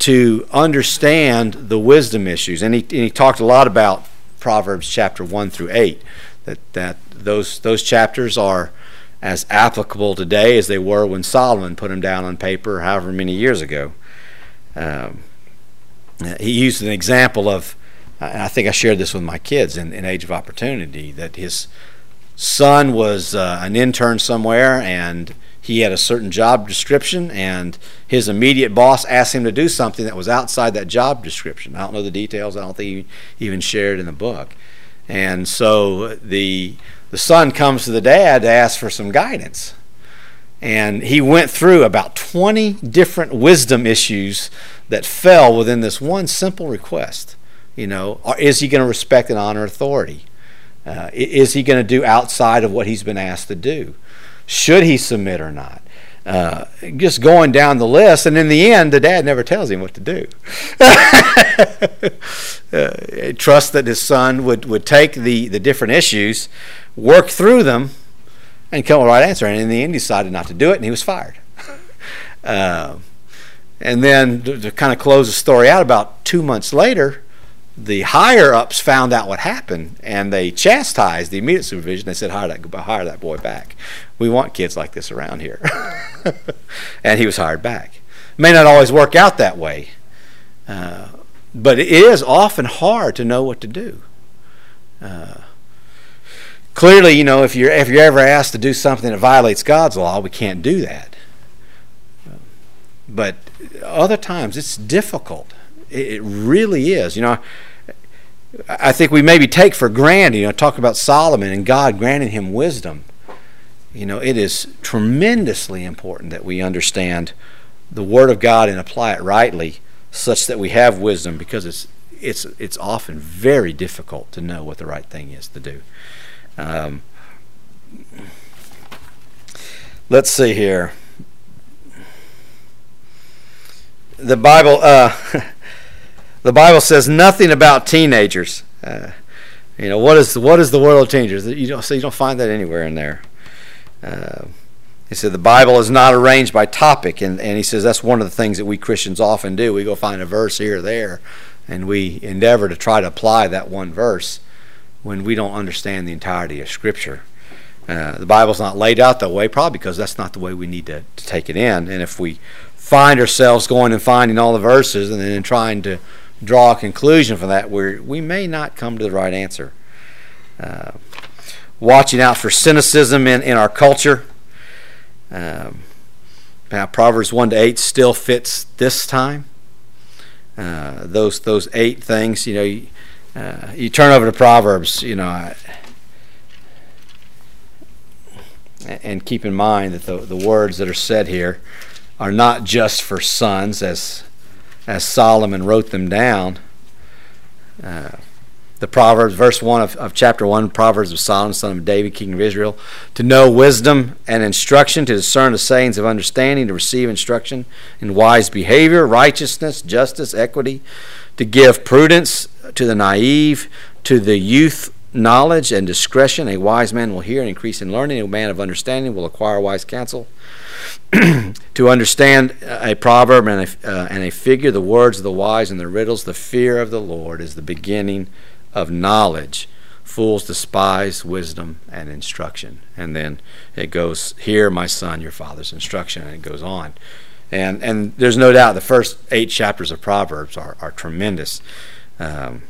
to understand the wisdom issues? And he, and he talked a lot about Proverbs chapter 1 through 8, that, that those, those chapters are as applicable today as they were when Solomon put them down on paper however many years ago. Um, he used an example of and I think I shared this with my kids in, in Age of Opportunity that his son was uh, an intern somewhere and he had a certain job description and his immediate boss asked him to do something that was outside that job description. I don't know the details. I don't think he even shared in the book. And so the the son comes to the dad to ask for some guidance. And he went through about 20 different wisdom issues that fell within this one simple request. You know, is he going to respect and honor authority? Uh, is he going to do outside of what he's been asked to do? Should he submit or not? Uh, just going down the list, and in the end, the dad never tells him what to do. <laughs> uh, trust that his son would, would take the, the different issues, work through them, and come with the right answer. And in the end, he decided not to do it, and he was fired. <laughs> Uh, And then to, to kind of close the story out, about two months later, the higher ups found out what happened and they chastised the immediate supervision. They said, hire that, hire that boy back. We want kids like this around here. <laughs> and he was hired back. May not always work out that way, uh, but it is often hard to know what to do. Uh, clearly, you know, if you're if you're ever asked to do something that violates God's law, we can't do that. But other times, it's difficult. It really is. You know, I think we maybe take for granted. You know, talk about Solomon and God granting him wisdom. You know, it is tremendously important that we understand the Word of God and apply it rightly, such that we have wisdom, because it's it's it's often very difficult to know what the right thing is to do. Um, let's see here. The Bible, uh, <laughs> the Bible says nothing about teenagers. Uh, you know what is what is the world of teenagers? You don't so you don't find that anywhere in there. Uh, he said the Bible is not arranged by topic, and, and he says that's one of the things that we Christians often do. We go find a verse here or there, and we endeavor to try to apply that one verse when we don't understand the entirety of Scripture. Uh, the Bible's not laid out that way, probably because that's not the way we need to, to take it in. And if we find ourselves going and finding all the verses and then trying to draw a conclusion from that, we we may not come to the right answer. Uh, watching out for cynicism in, in our culture. Um, now, Proverbs 1 to 8 still fits this time. Uh, those those eight things, you know, you, uh, you turn over to Proverbs, you know, and keep in mind that the, the words that are said here are not just for sons, as as Solomon wrote them down. Uh, the Proverbs, verse 1 of, of chapter 1, Proverbs of Solomon, son of David, king of Israel, to know wisdom and instruction, to discern the sayings of understanding, to receive instruction in wise behavior, righteousness, justice, equity, to give prudence to the naive, to the youth knowledge and discretion. A wise man will hear and increase in learning. A man of understanding will acquire wise counsel. <clears throat> to understand a proverb and a, uh, and a figure, the words of the wise and the riddles, the fear of the Lord is the beginning of knowledge. Fools despise wisdom and instruction. And then it goes, Hear, my son, your father's instruction, and it goes on. And, and there's no doubt the first eight chapters of Proverbs are, are tremendous. Um,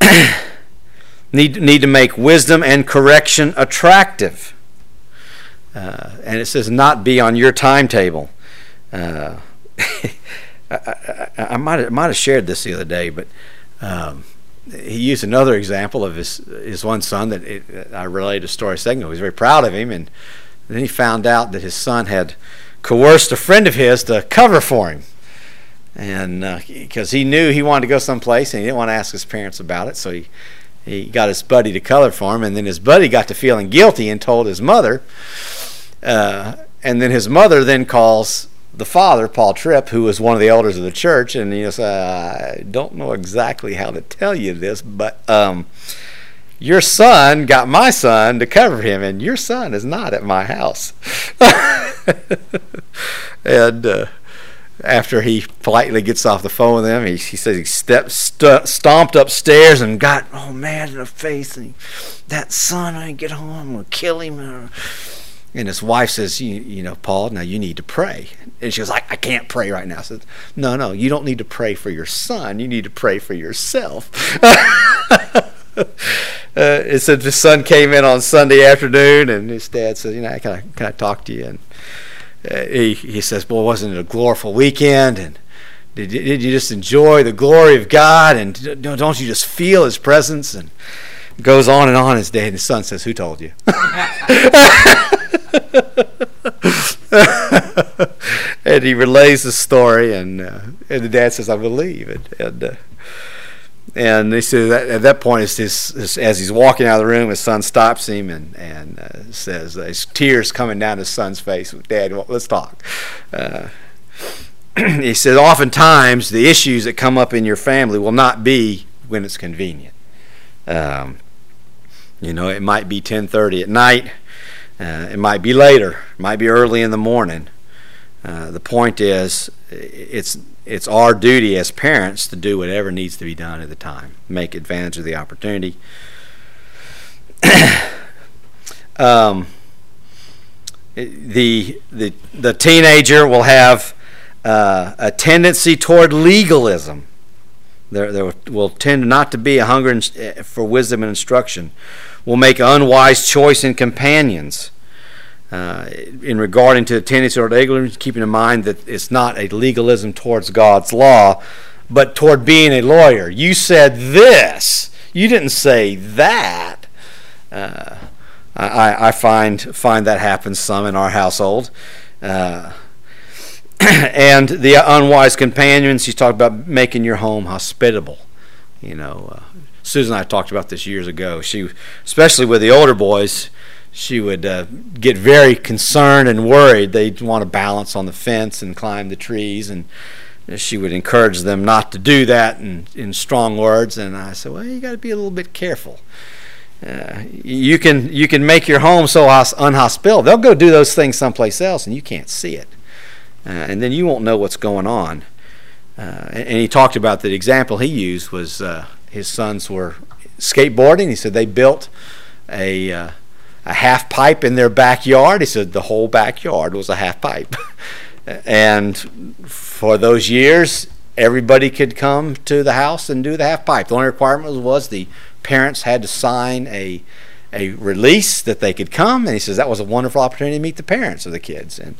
<clears throat> need, need to make wisdom and correction attractive. Uh, and it says, not be on your timetable. Uh, <laughs> I, I, I, might have, might have shared this the other day, but um, he used another example of his his one son that it, I related a story second He was very proud of him, and then he found out that his son had coerced a friend of his to cover for him, and because uh, he knew he wanted to go someplace and he didn't want to ask his parents about it, so he he got his buddy to color for him, and then his buddy got to feeling guilty and told his mother, uh, and then his mother then calls the father, Paul Tripp, who was one of the elders of the church, and he says, I don't know exactly how to tell you this, but um, your son got my son to cover him, and your son is not at my house. <laughs> and uh, after he politely gets off the phone with them, he, he says he stepped, st- stomped upstairs and got all mad in the face. And he, that son, I get home, I'm going to kill him. And his wife says, you, you know, Paul, now you need to pray. And she goes, I, I can't pray right now. I said, No, no, you don't need to pray for your son. You need to pray for yourself. <laughs> uh, it said the son came in on Sunday afternoon, and his dad said, You know, can I, can I talk to you? And uh, he, he says, Boy, wasn't it a glorious weekend? And did, did you just enjoy the glory of God? And don't you just feel his presence? And goes on and on. His dad and his son says, Who told you? <laughs> and he relays the story, and uh, and the dad says, "I believe it." And uh, and they said that at that point, it's his, as he's walking out of the room, his son stops him and and uh, says, "There's tears coming down his son's face." Dad, well, let's talk. Uh, <clears throat> he says, oftentimes the issues that come up in your family will not be when it's convenient. Um, you know, it might be 10:30 at night. Uh, it might be later. It might be early in the morning. Uh, the point is, it's it's our duty as parents to do whatever needs to be done at the time, make advantage of the opportunity. <coughs> um, the the the teenager will have uh, a tendency toward legalism. There, there will tend not to be a hunger for wisdom and instruction. Will make unwise choice in companions. Uh, in regarding to tendency toward legalism, keeping in mind that it's not a legalism towards God's law, but toward being a lawyer. You said this. You didn't say that. Uh, I, I find find that happens some in our household. Uh, <clears throat> and the unwise companions, he talked about making your home hospitable. You know, uh, Susan and I talked about this years ago. She, especially with the older boys, she would uh, get very concerned and worried. They'd want to balance on the fence and climb the trees, and she would encourage them not to do that in, in strong words. And I said, well, you got to be a little bit careful. Uh, you can you can make your home so unhospitable. They'll go do those things someplace else, and you can't see it, uh, and then you won't know what's going on. Uh, and, and, he talked about the example he used was uh, his sons were skateboarding. He said they built a uh, a half pipe in their backyard. He said the whole backyard was a half pipe, <laughs> and for those years, everybody could come to the house and do the half pipe. The only requirement was the parents had to sign a a release that they could come and he says that was a wonderful opportunity to meet the parents of the kids and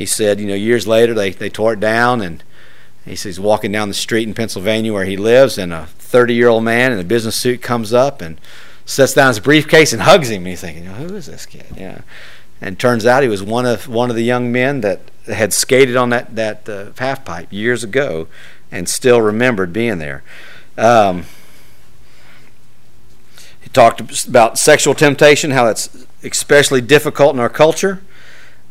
he said you know years later they, they tore it down and he says walking down the street in Pennsylvania where he lives and a 30 year old man in a business suit comes up and sets down his briefcase and hugs him. And he's thinking who is this kid? Yeah. And turns out he was one of one of the young men that had skated on that that uh, half pipe years ago and still remembered being there. Um, he talked about sexual temptation, how it's especially difficult in our culture,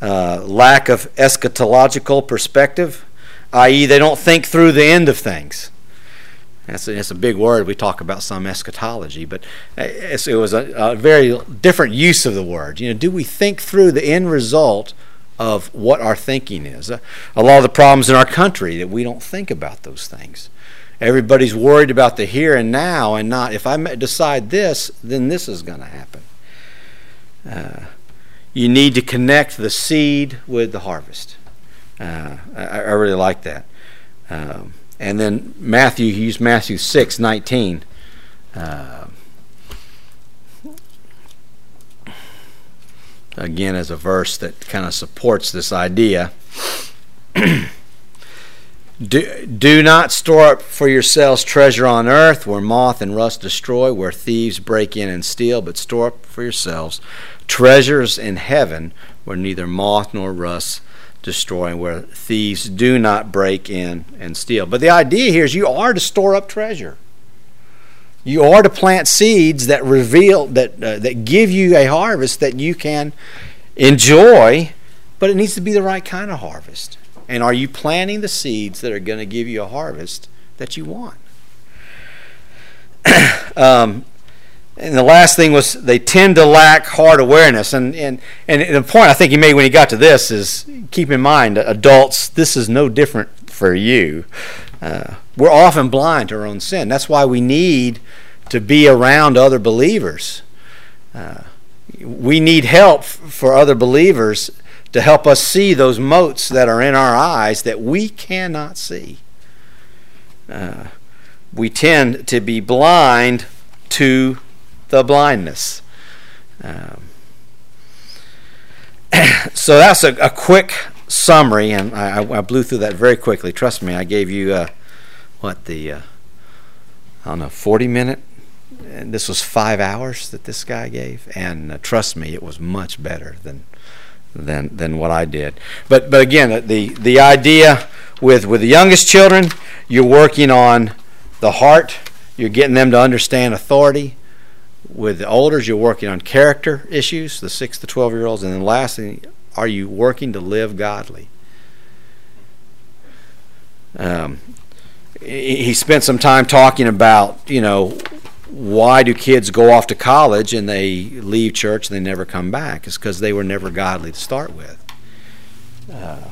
uh, lack of eschatological perspective, i.e., they don't think through the end of things. That's a, that's a big word. We talk about some eschatology, but it was a, a very different use of the word. You know, do we think through the end result of what our thinking is? Uh, a lot of the problems in our country that we don't think about those things. Everybody's worried about the here and now and not, if I decide this, then this is going to happen. Uh, you need to connect the seed with the harvest. Uh, I, I, really like that. Um, and then Matthew, he used Matthew 6 19. Uh, again, as a verse that kind of supports this idea. <clears throat> Do, do not store up for yourselves treasure on earth where moth and rust destroy, where thieves break in and steal, but store up for yourselves treasures in heaven where neither moth nor rust destroy, where thieves do not break in and steal. But the idea here is you are to store up treasure. You are to plant seeds that reveal that uh, that give you a harvest that you can enjoy, but it needs to be the right kind of harvest. And are you planting the seeds that are going to give you a harvest that you want? <clears throat> um, and the last thing was they tend to lack heart awareness. And, and, and the point I think he made when he got to this is keep in mind, adults, this is no different for you. Uh, we're often blind to our own sin. That's why we need to be around other believers. Uh, we need help for other believers to help us see those motes that are in our eyes that we cannot see. Uh, we tend to be blind to the blindness. Um, <coughs> so that's a, a, quick summary, and I, I, blew through that very quickly. Trust me, I gave you uh, what the uh, I don't know, forty minute. And this was five hours that this guy gave, and uh, trust me, it was much better than than than what I did. But but again, the the idea with with the youngest children, you're working on the heart. You're getting them to understand authority. With the olders, you're working on character issues, the six to twelve year olds, and then lastly, are you working to live godly? Um, he spent some time talking about you know why do kids go off to college and they leave church and they never come back? It's because they were never godly to start with. Uh,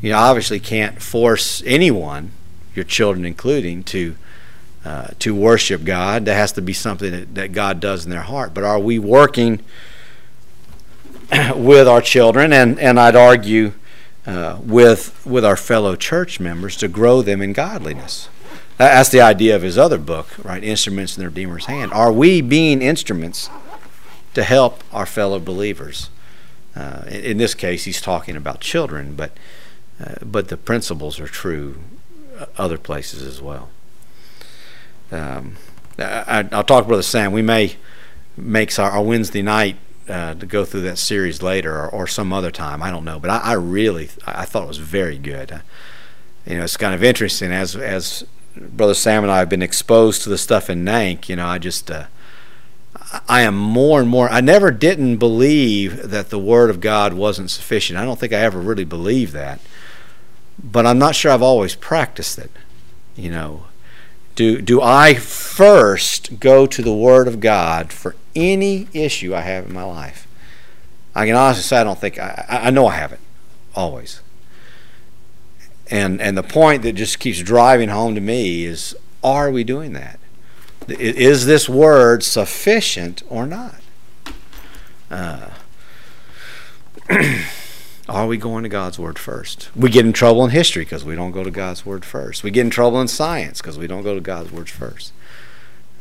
You obviously can't force anyone, your children including, to uh, to worship God. That has to be something that, that God does in their heart. But are we working <clears throat> with our children, and, and I'd argue uh, with with our fellow church members to grow them in godliness? That's the idea of his other book, right? Instruments in the Redeemer's hand. Are we being instruments to help our fellow believers? Uh, in, this case, he's talking about children, but uh, but the principles are true uh, other places as well. Um, I, will talk, Brother Sam. We may make our, our Wednesday night uh, to go through that series later or, or, some other time. I don't know, but I, I, really I thought it was very good. Uh, you know, it's kind of interesting as as Brother Sam and I have been exposed to the stuff in NANC. You know, I just uh, I am more and more. I never didn't believe that the Word of God wasn't sufficient. I don't think I ever really believed that, but I'm not sure I've always practiced it. You know, do do I first go to the Word of God for any issue I have in my life? I can honestly say I don't think I, I know I haven't always. And and the point that just keeps driving home to me is: Are we doing that? Is this word sufficient or not? Uh, <clears throat> are we going to God's Word first? We get in trouble in history because we don't go to God's Word first. We get in trouble in science because we don't go to God's Word first.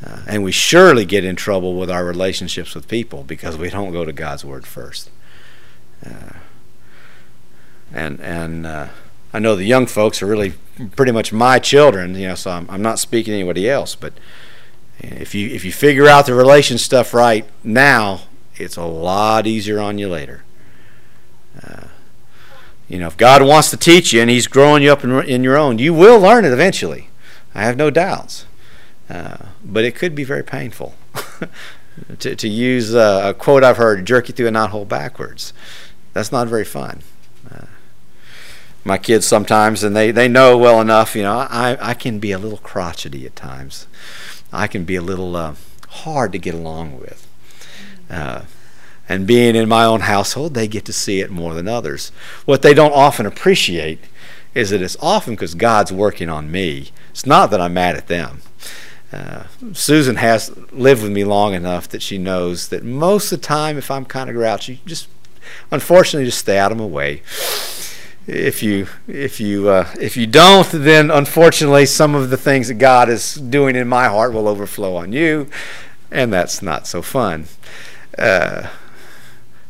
Uh, and we surely get in trouble with our relationships with people because we don't go to God's Word first. Uh, and and uh, I know the young folks are really pretty much my children, you know, so I'm, I'm not speaking to anybody else, but if you if you figure out the relation stuff right now, it's a lot easier on you later. Uh, you know, if God wants to teach you and He's growing you up in, in your own, you will learn it eventually. I have no doubts. Uh, but it could be very painful. <laughs> to, to use a, a, quote I've heard, jerk you through a knothole backwards. That's not very fun. My kids sometimes, and they, they know well enough, you know, I, I can be a little crotchety at times. I can be a little uh, hard to get along with. Uh, and being in my own household, they get to see it more than others. What they don't often appreciate is that it's often because God's working on me. It's not that I'm mad at them. Uh, Susan has lived with me long enough that she knows that most of the time, if I'm kind of grouchy, just unfortunately just stay out of my way if you if you uh, if you don't, then unfortunately some of the things that God is doing in my heart will overflow on you, and that's not so fun. Uh,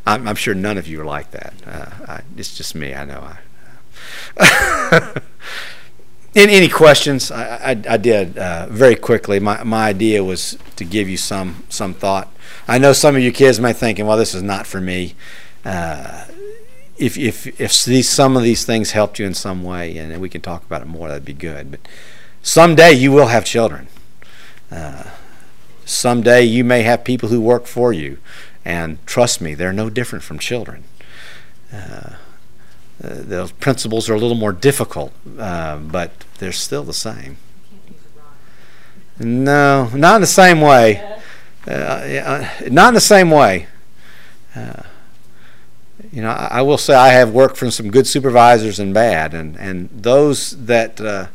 I'm, I'm, sure none of you are like that. Uh, I, it's just me. I know. I, <laughs> in any questions? I, I, I did uh, very quickly. My my idea was to give you some some thought. I know some of you kids may thinking, well, this is not for me. If if if these some of these things helped you in some way, and we can talk about it more, that'd be good. But someday you will have children. Uh, someday you may have people who work for you, and trust me, they're no different from children. Uh, uh, those principles are a little more difficult, uh, but they're still the same. No, not in the same way. Uh, uh, not in the same way. You know, I, I, will say I have worked from some good supervisors and bad, and and those that uh,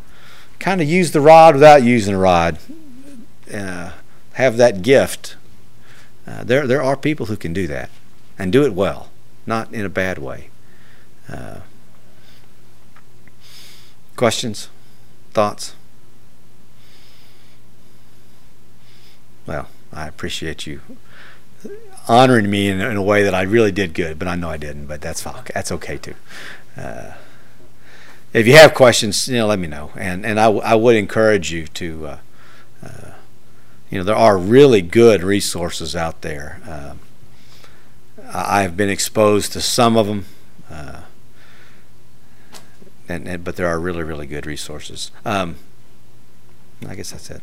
kind of use the rod without using the rod uh, have that gift. Uh, there there are people who can do that and do it well, not in a bad way. Uh, questions, thoughts. Well, I appreciate you honoring me in, in, a way that I really did good, but I know I didn't. But that's fine. That's okay too. Uh, if you have questions, you know, let me know, and and I, w- I would encourage you to, uh, uh, you know, there are really good resources out there. Um, I have been exposed to some of them, uh, and, and, but there are really really good resources. Um, I guess that's it.